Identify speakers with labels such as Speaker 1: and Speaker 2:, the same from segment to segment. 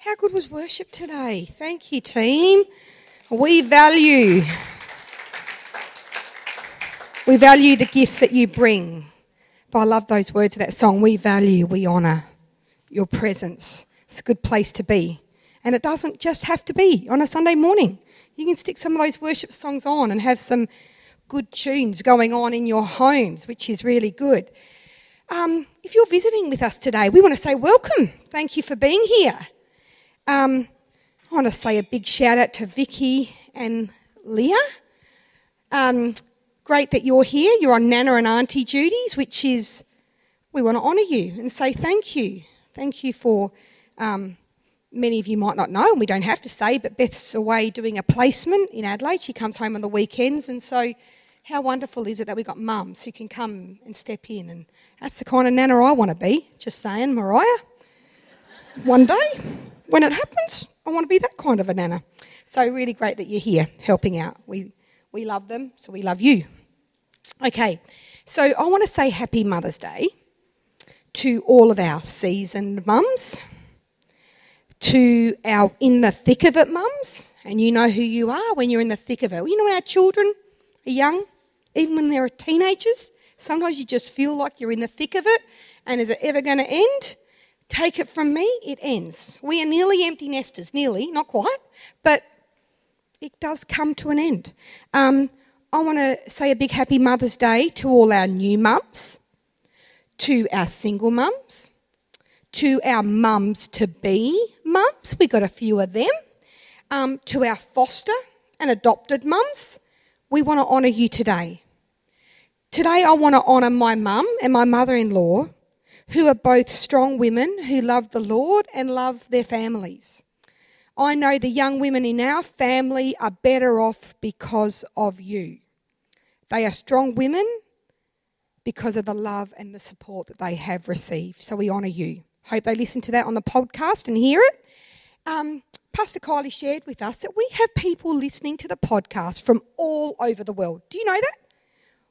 Speaker 1: How good was worship today? Thank you, team. We value. We value the gifts that you bring. But I love those words of that song. We value, we honour your presence. It's a good place to be. And it doesn't just have to be on a Sunday morning. You can stick some of those worship songs on and have some good tunes going on in your homes, which is really good. Um, if you're visiting with us today, we want to say welcome. Thank you for being here. Um, I want to say a big shout out to Vicky and Leah. Um, great that you're here. You're on Nana and Auntie duties, which is, we want to honour you and say thank you. Thank you for, um, many of you might not know, and we don't have to say, but Beth's away doing a placement in Adelaide. She comes home on the weekends, and so how wonderful is it that we've got mums who can come and step in? And that's the kind of Nana I want to be. Just saying, Mariah. One day, when it happens, I want to be that kind of a Nana. So, really great that you're here helping out. We, we love them, so we love you. Okay, so I want to say Happy Mother's Day to all of our seasoned mums, to our in the thick of it mums, and you know who you are when you're in the thick of it. You know, when our children are young, even when they're teenagers, sometimes you just feel like you're in the thick of it, and is it ever going to end? Take it from me, it ends. We are nearly empty nesters, nearly, not quite, but it does come to an end. Um, I want to say a big happy Mother's Day to all our new mums, to our single mums, to our mums to be mums, we got a few of them, um, to our foster and adopted mums. We want to honour you today. Today, I want to honour my mum and my mother in law, who are both strong women who love the Lord and love their families. I know the young women in our family are better off because of you. They are strong women because of the love and the support that they have received. So we honour you. Hope they listen to that on the podcast and hear it. Um, Pastor Kylie shared with us that we have people listening to the podcast from all over the world. Do you know that?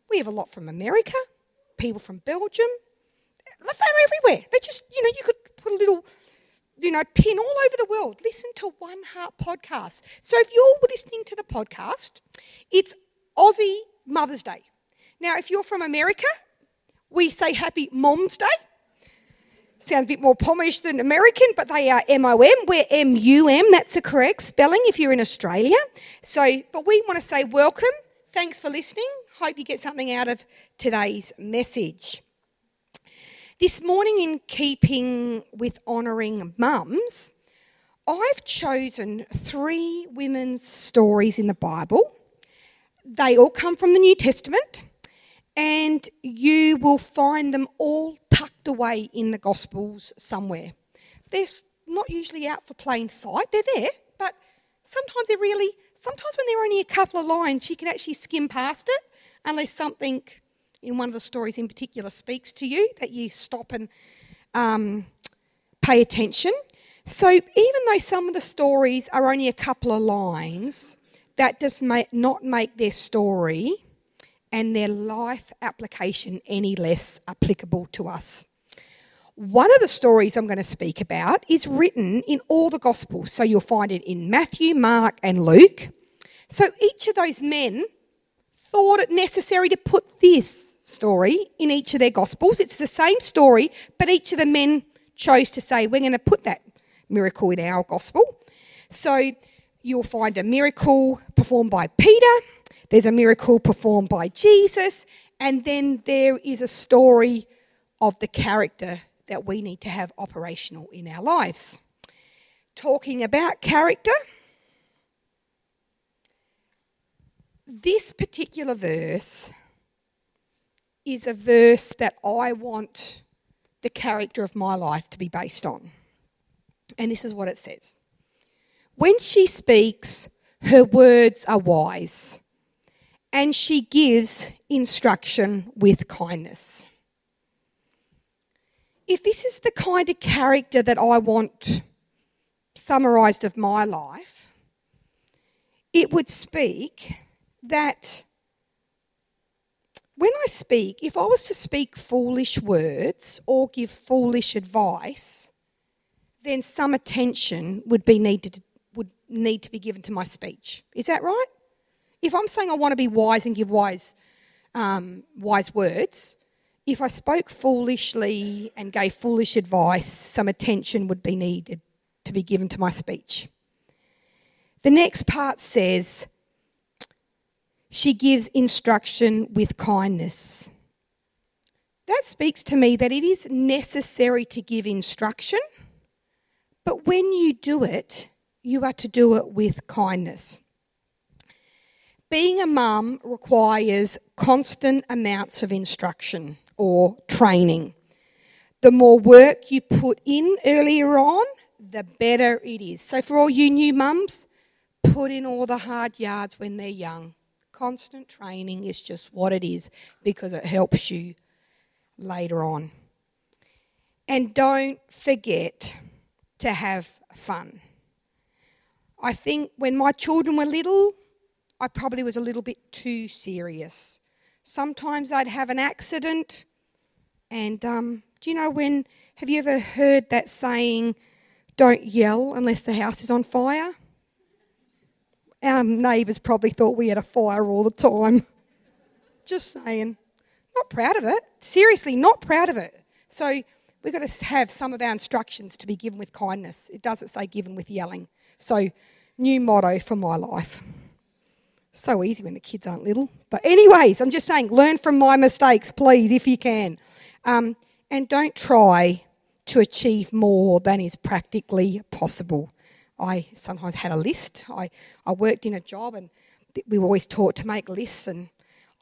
Speaker 1: We have a lot from America, people from Belgium. They're everywhere. They just, you know, you could put a little you know, pin all over the world. Listen to One Heart podcast. So if you're listening to the podcast, it's Aussie Mother's Day. Now, if you're from America, we say Happy Mom's Day. Sounds a bit more Pomish than American, but they are M O M. We're M U M. That's the correct spelling if you're in Australia. So, but we want to say welcome. Thanks for listening. Hope you get something out of today's message. This morning, in keeping with honouring mums, I've chosen three women's stories in the Bible. They all come from the New Testament, and you will find them all tucked away in the Gospels somewhere. They're not usually out for plain sight, they're there, but sometimes they're really, sometimes when they're only a couple of lines, you can actually skim past it unless something in one of the stories in particular speaks to you, that you stop and um, pay attention. So even though some of the stories are only a couple of lines, that does not make their story and their life application any less applicable to us. One of the stories I'm going to speak about is written in all the Gospels. So you'll find it in Matthew, Mark, and Luke. So each of those men thought it necessary to put this story in each of their Gospels. It's the same story, but each of the men chose to say, we're going to put that miracle in our Gospel. So you'll find a miracle performed by Peter, there's a miracle performed by Jesus, and then there is a story of the character that we need to have operational in our lives. Talking about character, this particular verse is a verse that I want the character of my life to be based on. And this is what it says When she speaks, her words are wise, and she gives instruction with kindness. If this is the kind of character that I want summarised of my life, it would speak that when I speak, if I was to speak foolish words or give foolish advice, then some attention would be needed would need to be given to my speech. Is that right? If I'm saying I want to be wise and give wise um, wise words, if I spoke foolishly and gave foolish advice, some attention would be needed to be given to my speech. The next part says, she gives instruction with kindness. That speaks to me that it is necessary to give instruction, but when you do it, you are to do it with kindness. Being a mum requires constant amounts of instruction or training. The more work you put in earlier on, the better it is. So, for all you new mums, put in all the hard yards when they're young. Constant training is just what it is because it helps you later on. And don't forget to have fun. I think when my children were little, I probably was a little bit too serious. Sometimes I'd have an accident, and um, do you know when? Have you ever heard that saying, don't yell unless the house is on fire? Our neighbours probably thought we had a fire all the time. Just saying. Not proud of it. Seriously, not proud of it. So we've got to have some of our instructions to be given with kindness. It doesn't say given with yelling. So, new motto for my life. So easy when the kids aren't little. But, anyways, I'm just saying, learn from my mistakes, please, if you can. Um, and don't try to achieve more than is practically possible. I sometimes had a list. I, I worked in a job and we were always taught to make lists. And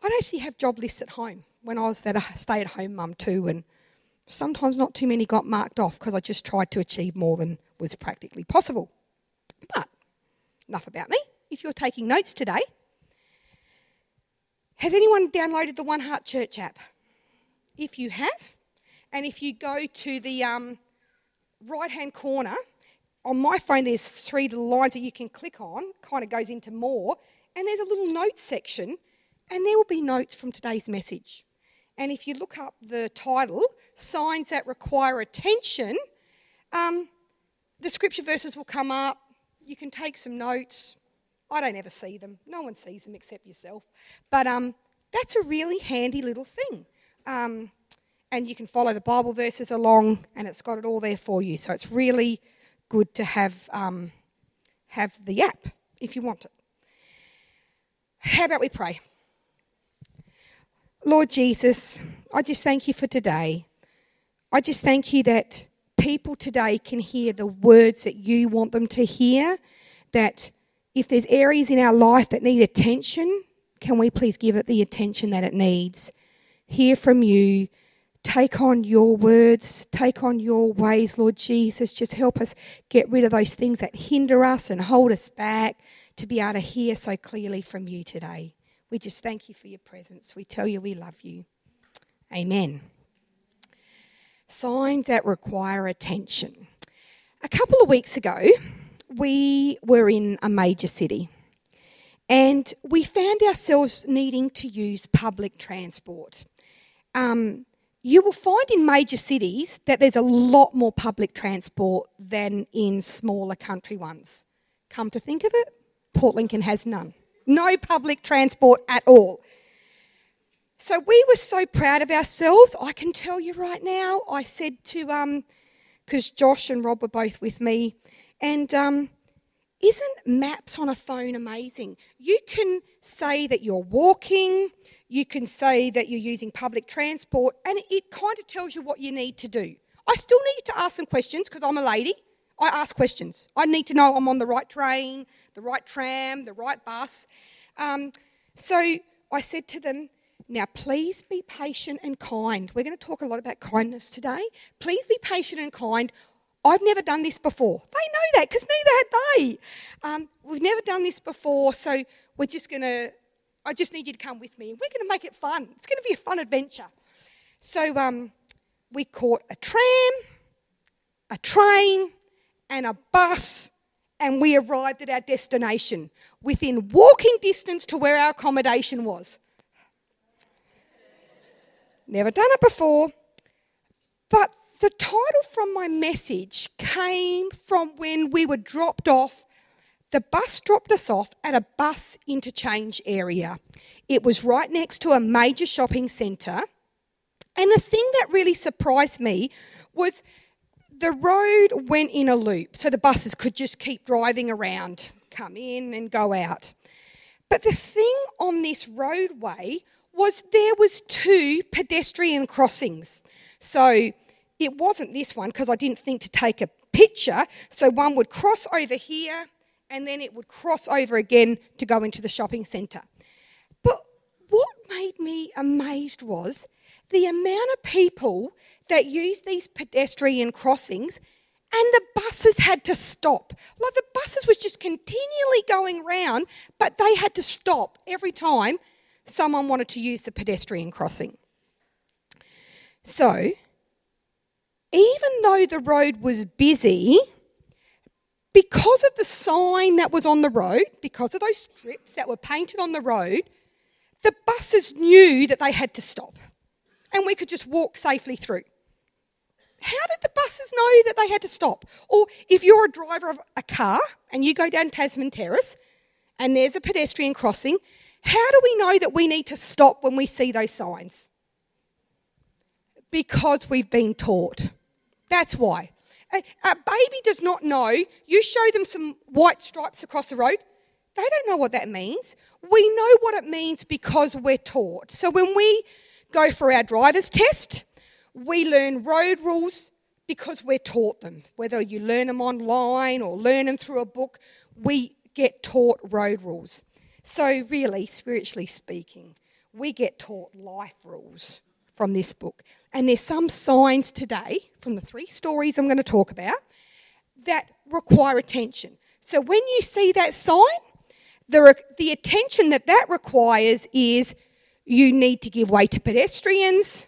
Speaker 1: I'd actually have job lists at home when I was that stay at home mum too. And sometimes not too many got marked off because I just tried to achieve more than was practically possible. But enough about me. If you're taking notes today, has anyone downloaded the One Heart Church app? If you have, and if you go to the um, right hand corner, on my phone, there's three lines that you can click on, kind of goes into more, and there's a little notes section, and there will be notes from today's message. And if you look up the title, Signs That Require Attention, um, the scripture verses will come up. You can take some notes. I don't ever see them. No one sees them except yourself. But um, that's a really handy little thing. Um, and you can follow the Bible verses along, and it's got it all there for you. So it's really good to have, um, have the app if you want it. How about we pray? Lord Jesus, I just thank you for today. I just thank you that people today can hear the words that you want them to hear. That if there's areas in our life that need attention, can we please give it the attention that it needs? Hear from you take on your words, take on your ways, Lord Jesus. Just help us get rid of those things that hinder us and hold us back to be able to hear so clearly from you today. We just thank you for your presence. We tell you we love you. Amen. Signs that require attention. A couple of weeks ago, we were in a major city and we found ourselves needing to use public transport. Um, you will find in major cities that there's a lot more public transport than in smaller country ones. Come to think of it, Port Lincoln has none. No public transport at all. So we were so proud of ourselves. I can tell you right now, I said to, because um, Josh and Rob were both with me, and um, isn't maps on a phone amazing? You can say that you're walking, you can say that you're using public transport, and it kind of tells you what you need to do. I still need to ask some questions because I'm a lady. I ask questions. I need to know I'm on the right train, the right tram, the right bus. Um, so I said to them, now please be patient and kind. We're going to talk a lot about kindness today. Please be patient and kind. I've never done this before. They know that because neither had they. Um, we've never done this before, so we're just going to I just need you to come with me. We're going to make it fun. It's going to be a fun adventure. So um, we caught a tram, a train, and a bus, and we arrived at our destination within walking distance to where our accommodation was. Never done it before, but the title from my message came from when we were dropped off. The bus dropped us off at a bus interchange area. It was right next to a major shopping centre. And the thing that really surprised me was the road went in a loop, so the buses could just keep driving around, come in and go out. But the thing on this roadway was there was two pedestrian crossings. So it wasn't this one because I didn't think to take a picture. So one would cross over here and then it would cross over again to go into the shopping centre. But what made me amazed was the amount of people that use these pedestrian crossings and the buses had to stop. Like the buses was just continually going round, but they had to stop every time someone wanted to use the pedestrian crossing. So, even though the road was busy, because of the sign that was on the road, because of those strips that were painted on the road, the buses knew that they had to stop and we could just walk safely through. How did the buses know that they had to stop? Or if you're a driver of a car and you go down Tasman Terrace and there's a pedestrian crossing, how do we know that we need to stop when we see those signs? Because we've been taught. That's why. A, a, baby does not know. You show them some white stripes across the road, they don't know what that means. We know what it means because we're taught. So when we go for our driver's test. We learn road rules because we're taught them. Whether you learn them online or learn them through a book, we get taught road rules. So, really, spiritually speaking, we get taught life rules from this book. And there's some signs today from the three stories I'm going to talk about that require attention. So, when you see that sign, the, the attention that that requires is you need to give way to pedestrians.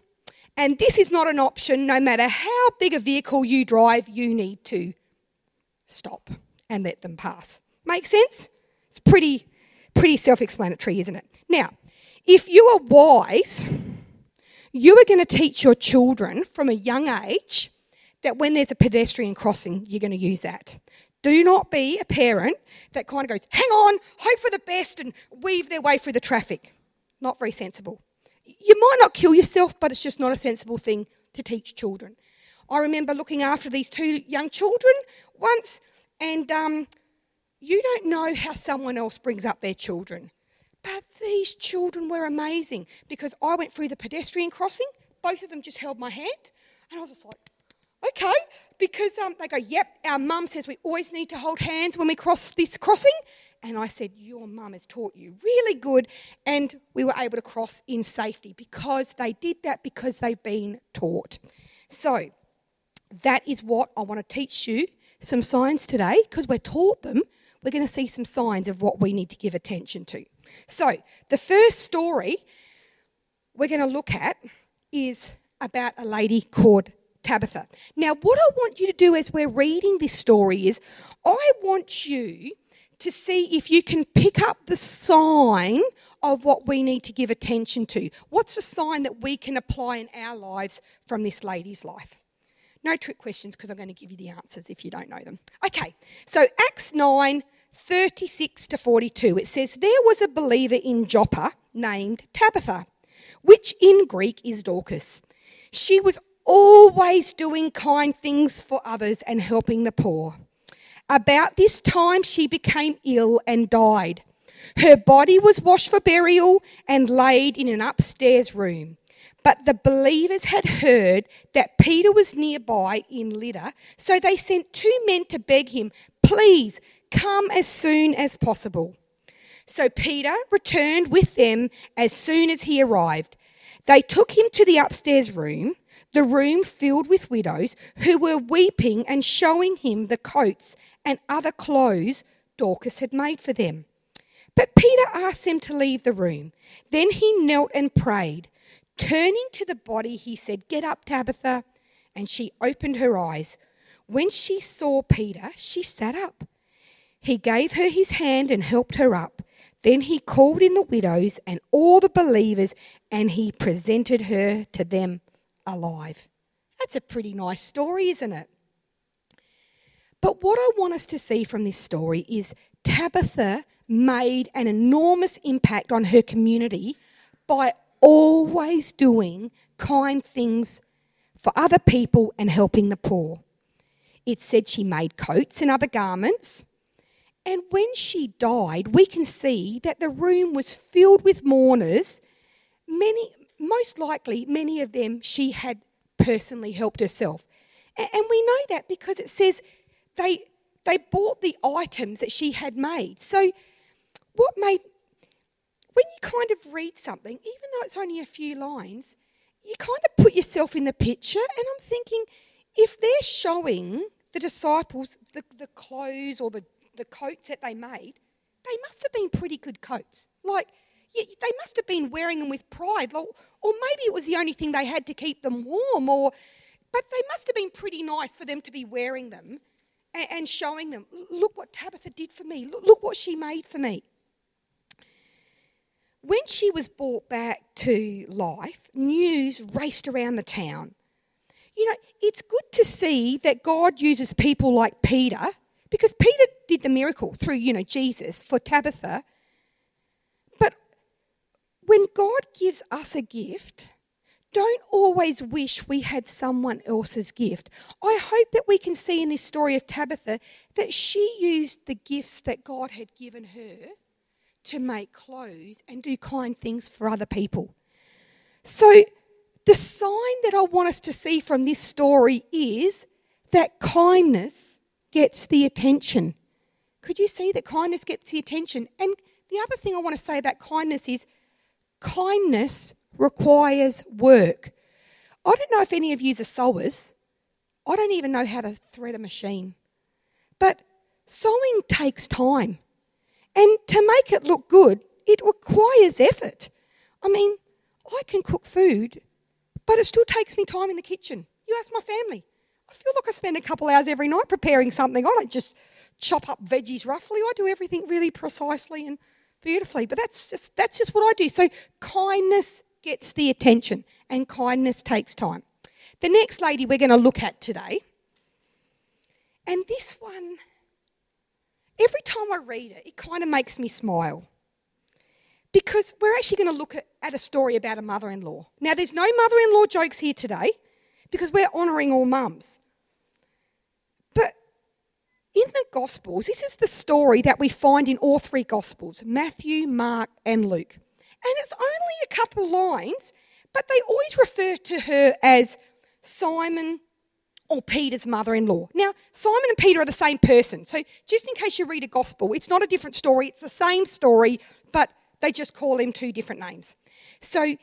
Speaker 1: And this is not an option, no matter how big a vehicle you drive, you need to stop and let them pass. Make sense? It's pretty, pretty self explanatory, isn't it? Now, if you are wise, you are going to teach your children from a young age that when there's a pedestrian crossing, you're going to use that. Do not be a parent that kind of goes, hang on, hope for the best, and weave their way through the traffic. Not very sensible. You might not kill yourself, but it's just not a sensible thing to teach children. I remember looking after these two young children once, and um, you don't know how someone else brings up their children. But these children were amazing because I went through the pedestrian crossing, both of them just held my hand, and I was just like, okay, because um, they go, yep, our mum says we always need to hold hands when we cross this crossing, and I said, Your mum has taught you really good. And we were able to cross in safety because they did that because they've been taught. So that is what I want to teach you some signs today because we're taught them. We're going to see some signs of what we need to give attention to. So, the first story we're going to look at is about a lady called Tabitha. Now, what I want you to do as we're reading this story is I want you to see if you can pick up the sign of what we need to give attention to. What's a sign that we can apply in our lives from this lady's life? No trick questions because I'm going to give you the answers if you don't know them. Okay, so Acts 9 36 to 42, it says, There was a believer in Joppa named Tabitha, which in Greek is Dorcas. She was always doing kind things for others and helping the poor. About this time, she became ill and died. Her body was washed for burial and laid in an upstairs room. But the believers had heard that Peter was nearby in Lydda, so they sent two men to beg him, Please come as soon as possible. So Peter returned with them as soon as he arrived. They took him to the upstairs room, the room filled with widows who were weeping and showing him the coats and other clothes Dorcas had made for them. But Peter asked them to leave the room. Then he knelt and prayed. Turning to the body, he said, Get up, Tabitha. And she opened her eyes. When she saw Peter, she sat up. He gave her his hand and helped her up. Then he called in the widows and all the believers, and he presented her to them alive. That's a pretty nice story, isn't it? But what I want us to see from this story is Tabitha made an enormous impact on her community by always doing kind things for other people and helping the poor. It said she made coats and other garments. And when she died, we can see that the room was filled with mourners. Many, most likely, many of them she had personally helped herself. And we know that because it says they, they bought the items that she had made. So, what made, when you kind of read something, even though it's only a few lines, you kind of put yourself in the picture. And I'm thinking, if they're showing the disciples the, the clothes or the, the coats that they made, they must have been pretty good coats. Like, they must have been wearing them with pride. Or, or maybe it was the only thing they had to keep them warm. Or, but they must have been pretty nice for them to be wearing them and, and showing them, look what Tabitha did for me. Look, look what she made for me. When she was brought back to life, news raced around the town. You know, it's good to see that God uses people like Peter, because Peter did the miracle through, you know, Jesus for Tabitha. But when God gives us a gift, don't always wish we had someone else's gift. I hope that we can see in this story of Tabitha that she used the gifts that God had given her to make clothes and do kind things for other people. So, the sign that I want us to see from this story is that kindness gets the attention. Could you see that kindness gets the attention? And the other thing I want to say about kindness is kindness requires work. I don't know if any of you are sewers. I don't even know how to thread a machine. But sewing takes time. And to make it look good, it requires effort. I mean, I can cook food, but it still takes me time in the kitchen. You ask my family. I feel like I spend a couple hours every night preparing something. I don't just chop up veggies roughly. I do everything really precisely and beautifully. But that's just that's just what I do. So kindness gets the attention, and kindness takes time. The next lady we're going to look at today, and this one, every time I read it, it kind of makes me smile. Because we're actually going to look at, at a story about a mother in law. Now, there's no mother in law jokes here today because we're honouring all mums. But in the Gospels, this is the story that we find in all three Gospels Matthew, Mark, and Luke. And it's only a couple lines, but they always refer to her as Simon or Peter's mother in law. Now, Simon and Peter are the same person. So, just in case you read a gospel, it's not a different story, it's the same story, but they just call him two different names. So,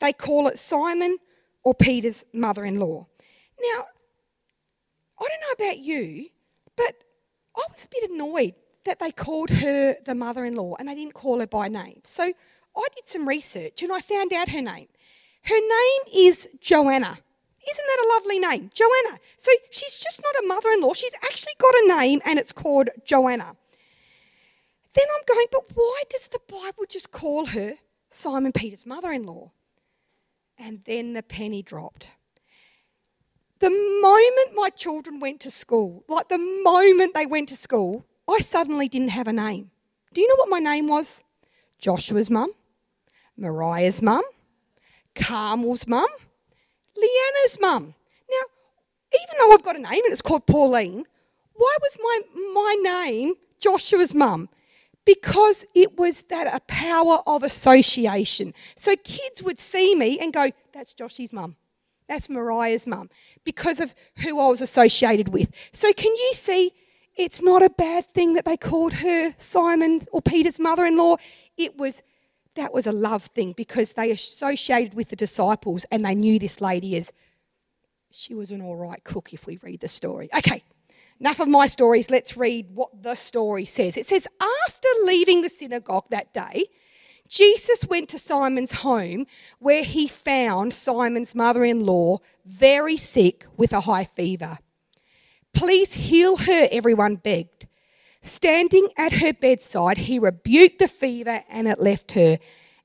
Speaker 1: they call it Simon or Peter's mother in law. Now, I don't know about you, but I was a bit annoyed that they called her the mother in law and they didn't call her by name. So I did some research and I found out her name. Her name is Joanna. Isn't that a lovely name? Joanna. So she's just not a mother in law, she's actually got a name and it's called Joanna. Then I'm going, but why does the Bible just call her Simon Peter's mother in law? And then the penny dropped. The moment my children went to school, like the moment they went to school, I suddenly didn't have a name. Do you know what my name was? Joshua's mum, Mariah's mum, Carmel's mum, Leanna's mum. Now, even though I've got a name and it's called Pauline, why was my, my name Joshua's mum? Because it was that a power of association. So kids would see me and go, that's Joshy's mum. That's Mariah's mum. Because of who I was associated with. So can you see it's not a bad thing that they called her Simon or Peter's mother in law. It was that was a love thing because they associated with the disciples and they knew this lady as she was an all right cook if we read the story. Okay, enough of my stories. Let's read what the story says. It says, After leaving the synagogue that day, Jesus went to Simon's home where he found Simon's mother in law very sick with a high fever. Please heal her, everyone begged. Standing at her bedside, he rebuked the fever and it left her.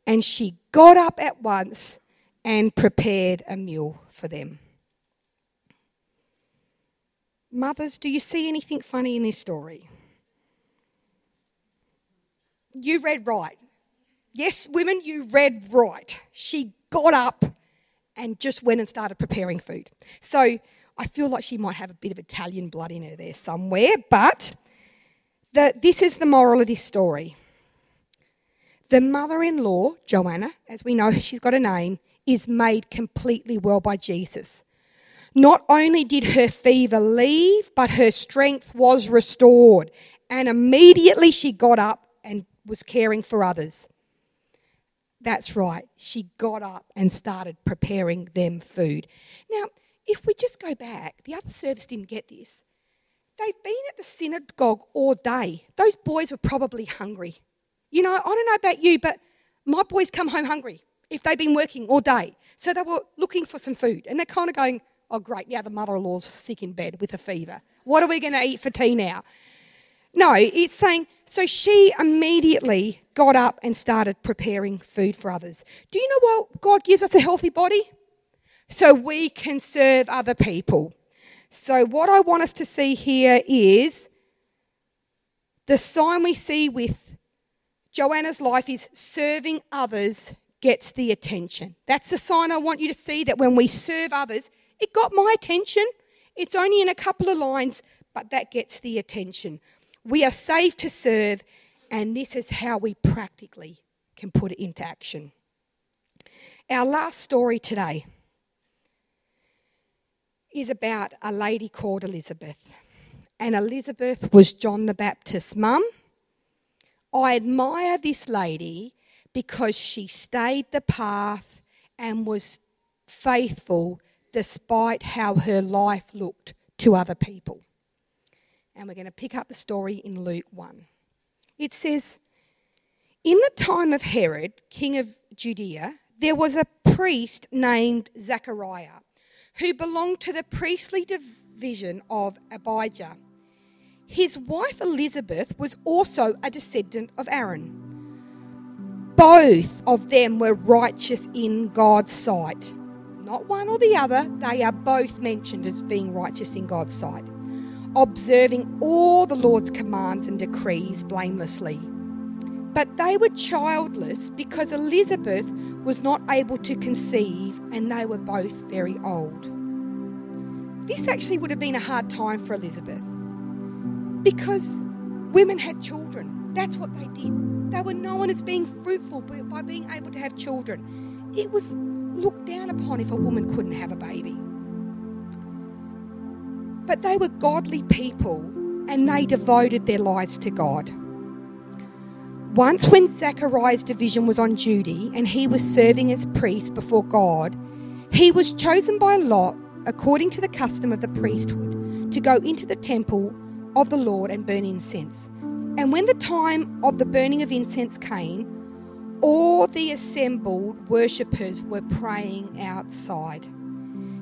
Speaker 1: And she got up at once and prepared a meal for them. Mothers, do you see anything funny in this story? You read right. Yes, women, you read right. She got up and just went and started preparing food. So I feel like she might have a bit of Italian blood in her there somewhere, but the, this is the moral of this story. The mother in law, Joanna, as we know she's got a name, is made completely well by Jesus. Not only did her fever leave, but her strength was restored. And immediately she got up and was caring for others. That's right, she got up and started preparing them food. Now, if we just go back, the other service didn't get this. They've been at the synagogue all day. Those boys were probably hungry. You know, I don't know about you, but my boys come home hungry if they've been working all day. So they were looking for some food and they're kind of going, oh, great, now the mother in law's sick in bed with a fever. What are we going to eat for tea now? No, it's saying, so she immediately got up and started preparing food for others. Do you know what? God gives us a healthy body so we can serve other people. So, what I want us to see here is the sign we see with Joanna's life is serving others gets the attention. That's the sign I want you to see that when we serve others, it got my attention. It's only in a couple of lines, but that gets the attention. We are saved to serve, and this is how we practically can put it into action. Our last story today is about a lady called Elizabeth. And Elizabeth was John the Baptist's mum. I admire this lady because she stayed the path and was faithful despite how her life looked to other people. And we're going to pick up the story in Luke 1. It says, In the time of Herod, king of Judea, there was a priest named Zechariah who belonged to the priestly division of Abijah. His wife Elizabeth was also a descendant of Aaron. Both of them were righteous in God's sight. Not one or the other, they are both mentioned as being righteous in God's sight, observing all the Lord's commands and decrees blamelessly. But they were childless because Elizabeth was not able to conceive and they were both very old. This actually would have been a hard time for Elizabeth because women had children. That's what they did. They were known as being fruitful by being able to have children. It was looked down upon if a woman couldn't have a baby. But they were godly people and they devoted their lives to God. Once, when Zechariah's division was on duty and he was serving as priest before God, he was chosen by Lot, according to the custom of the priesthood, to go into the temple of the Lord and burn incense. And when the time of the burning of incense came, all the assembled worshippers were praying outside.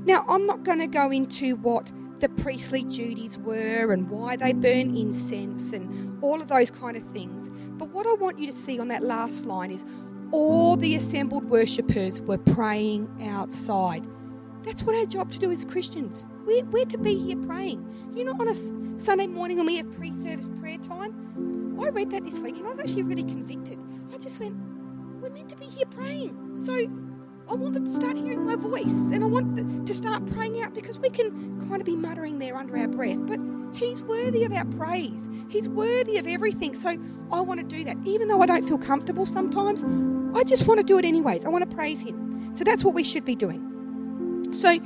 Speaker 1: Now, I'm not going to go into what the priestly duties were and why they burn incense and all of those kind of things. But what I want you to see on that last line is all the assembled worshippers were praying outside. That's what our job to do as Christians. We're, we're to be here praying. You know, on a Sunday morning when we have pre service prayer time, I read that this week and I was actually really convicted. I just went, we're meant to be here praying. So I want them to start hearing my voice and I want to start praying out because we can kind of be muttering there under our breath. But He's worthy of our praise. He's worthy of everything. So I want to do that. Even though I don't feel comfortable sometimes, I just want to do it anyways. I want to praise Him. So that's what we should be doing. So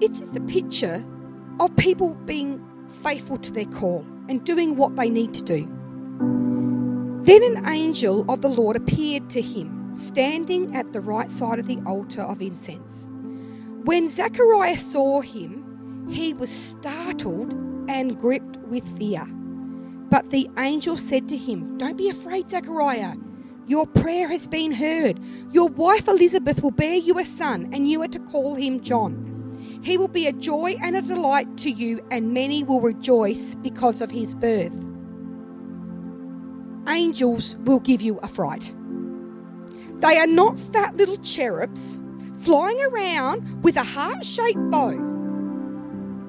Speaker 1: it's just a picture of people being faithful to their call and doing what they need to do. Then an angel of the Lord appeared to him, standing at the right side of the altar of incense. When Zechariah saw him, he was startled and gripped with fear. But the angel said to him, Don't be afraid, Zechariah. Your prayer has been heard. Your wife Elizabeth will bear you a son, and you are to call him John. He will be a joy and a delight to you, and many will rejoice because of his birth. Angels will give you a fright. They are not fat little cherubs flying around with a heart shaped bow.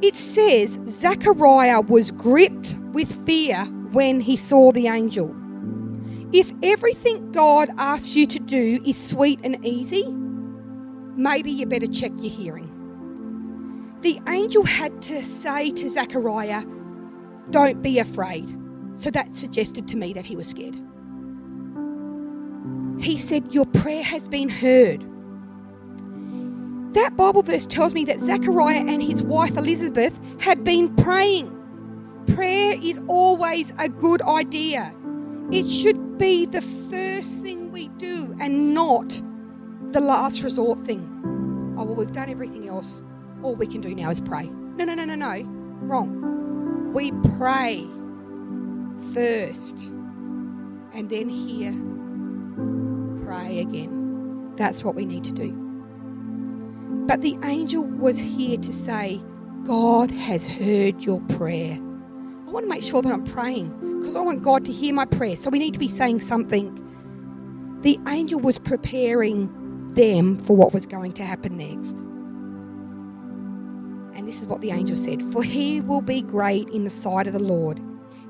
Speaker 1: it says Zechariah was gripped with fear when he saw the angel. If everything God asks you to do is sweet and easy, maybe you better check your hearing. The angel had to say to Zechariah, Don't be afraid. So that suggested to me that he was scared. He said, Your prayer has been heard. That Bible verse tells me that Zechariah and his wife Elizabeth had been praying. Prayer is always a good idea. It should be the first thing we do and not the last resort thing. Oh, well, we've done everything else. All we can do now is pray. No, no, no, no, no. Wrong. We pray first and then hear, pray again. That's what we need to do. But the angel was here to say, God has heard your prayer. I want to make sure that I'm praying because I want God to hear my prayer. So we need to be saying something. The angel was preparing them for what was going to happen next. And this is what the angel said For he will be great in the sight of the Lord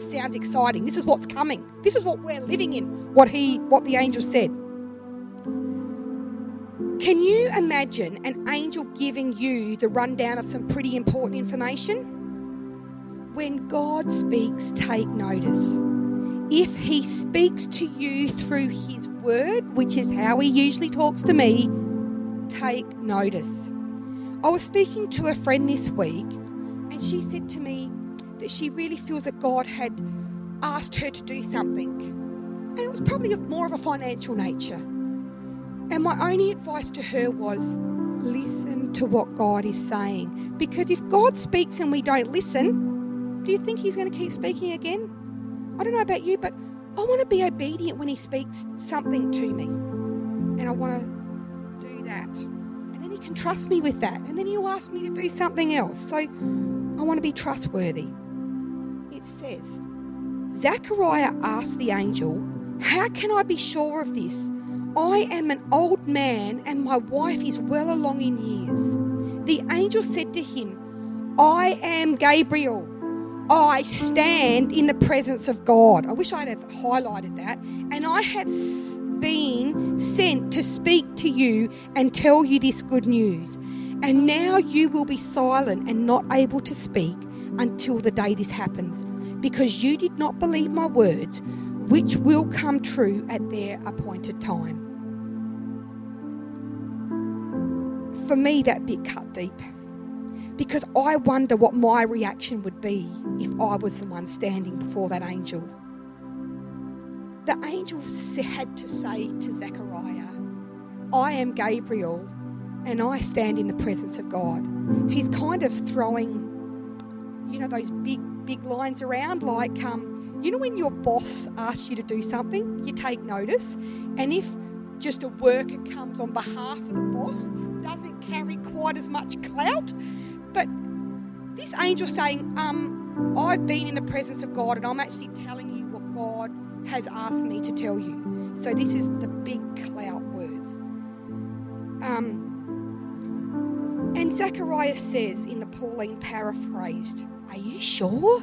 Speaker 1: sounds exciting. This is what's coming. This is what we're living in. What he what the angel said. Can you imagine an angel giving you the rundown of some pretty important information? When God speaks, take notice. If he speaks to you through his word, which is how he usually talks to me, take notice. I was speaking to a friend this week, and she said to me, that she really feels that God had asked her to do something. And it was probably of more of a financial nature. And my only advice to her was listen to what God is saying. Because if God speaks and we don't listen, do you think He's going to keep speaking again? I don't know about you, but I want to be obedient when He speaks something to me. And I want to do that. And then He can trust me with that. And then He'll ask me to do something else. So I want to be trustworthy says Zechariah asked the angel, How can I be sure of this? I am an old man and my wife is well along in years. The angel said to him, I am Gabriel. I stand in the presence of God. I wish I'd have highlighted that. And I have been sent to speak to you and tell you this good news. And now you will be silent and not able to speak until the day this happens because you did not believe my words, which will come true at their appointed time. For me, that bit cut deep because I wonder what my reaction would be if I was the one standing before that angel. The angel had to say to Zechariah, I am Gabriel and I stand in the presence of God. He's kind of throwing, you know, those big big lines around, like, um, you know, when your boss asks you to do something, you take notice, and if just a worker comes on behalf of the boss, doesn't carry quite as much clout. But this angel saying, um, I've been in the presence of God, and I'm actually telling you what God has asked me to tell you. So this is the big clout words. Um, and Zechariah says in the Pauline paraphrased, are you sure?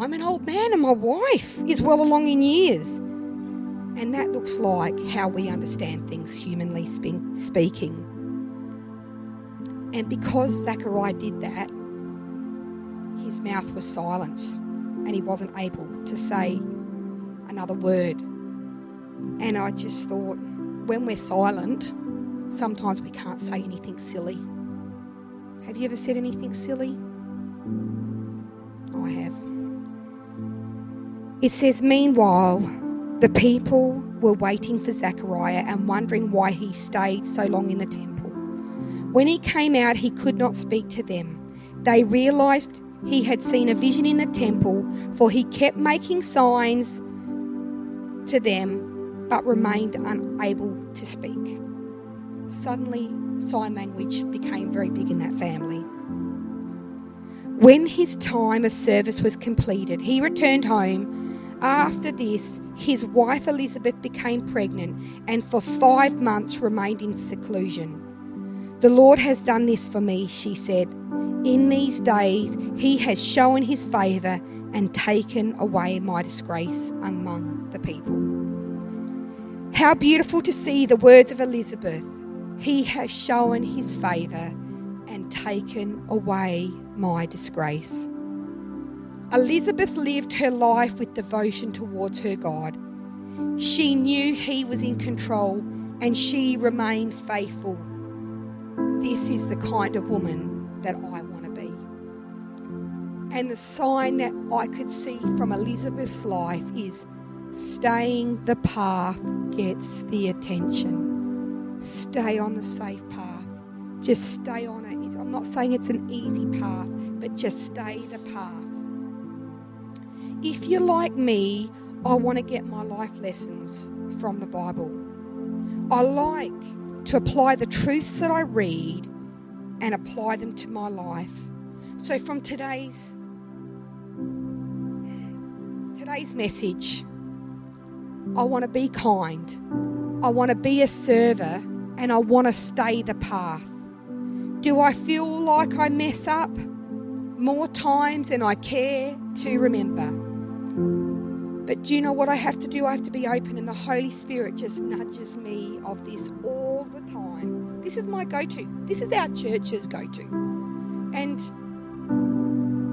Speaker 1: I'm an old man and my wife is well along in years. And that looks like how we understand things, humanly speaking. And because Zechariah did that, his mouth was silenced and he wasn't able to say another word. And I just thought, when we're silent, sometimes we can't say anything silly. Have you ever said anything silly? I have. It says, Meanwhile, the people were waiting for Zechariah and wondering why he stayed so long in the temple. When he came out, he could not speak to them. They realized he had seen a vision in the temple, for he kept making signs to them but remained unable to speak. Suddenly, sign language became very big in that family. When his time of service was completed, he returned home. After this, his wife Elizabeth became pregnant and for five months remained in seclusion. The Lord has done this for me, she said. In these days, he has shown his favour and taken away my disgrace among the people. How beautiful to see the words of Elizabeth. He has shown his favour and taken away my disgrace. Elizabeth lived her life with devotion towards her God. She knew He was in control and she remained faithful. This is the kind of woman that I want to be. And the sign that I could see from Elizabeth's life is staying the path gets the attention. Stay on the safe path. Just stay on it. I'm not saying it's an easy path, but just stay the path. If you're like me, I want to get my life lessons from the Bible. I like to apply the truths that I read and apply them to my life. So from today's today's message, I want to be kind. I want to be a server and I want to stay the path. Do I feel like I mess up more times than I care to remember? But do you know what I have to do? I have to be open, and the Holy Spirit just nudges me of this all the time. This is my go to. This is our church's go to. And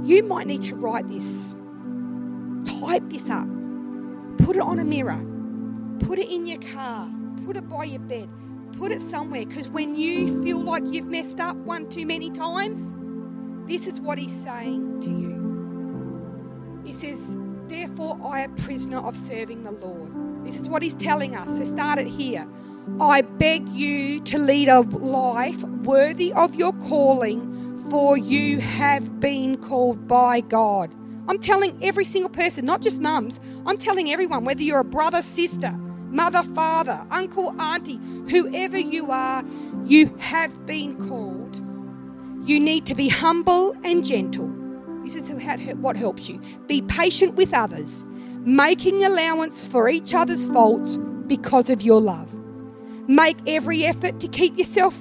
Speaker 1: you might need to write this, type this up, put it on a mirror, put it in your car, put it by your bed, put it somewhere. Because when you feel like you've messed up one too many times, this is what He's saying to you. He says, Therefore, I am prisoner of serving the Lord. This is what he's telling us. So start it here. I beg you to lead a life worthy of your calling, for you have been called by God. I'm telling every single person, not just mums, I'm telling everyone, whether you're a brother, sister, mother, father, uncle, auntie, whoever you are, you have been called. You need to be humble and gentle this is what helps you. Be patient with others, making allowance for each other's faults because of your love. Make every effort to keep yourself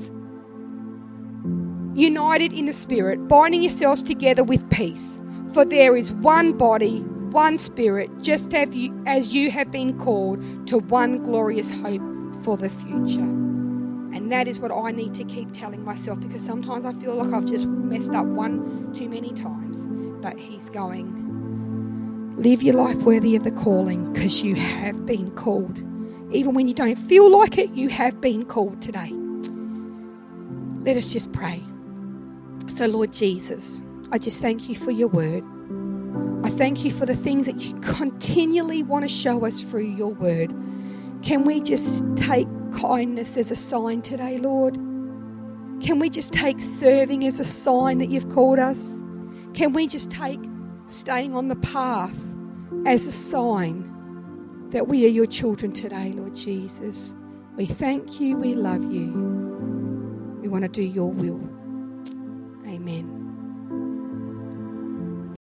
Speaker 1: united in the Spirit, binding yourselves together with peace. For there is one body, one Spirit, just as you have been called to one glorious hope for the future. And that is what I need to keep telling myself because sometimes I feel like I've just messed up one too many times but He's going, live your life worthy of the calling because you have been called. Even when you don't feel like it, you have been called today. Let us just pray. So, Lord Jesus, I just thank you for your word. I thank you for the things that you continually want to show us through your word. Can we just take kindness as a sign today, Lord? Can we just take serving as a sign that you've called us? Can we just take staying on the path as a sign that we are your children today, Lord Jesus? We thank you, we love you. We want to do your will. Amen.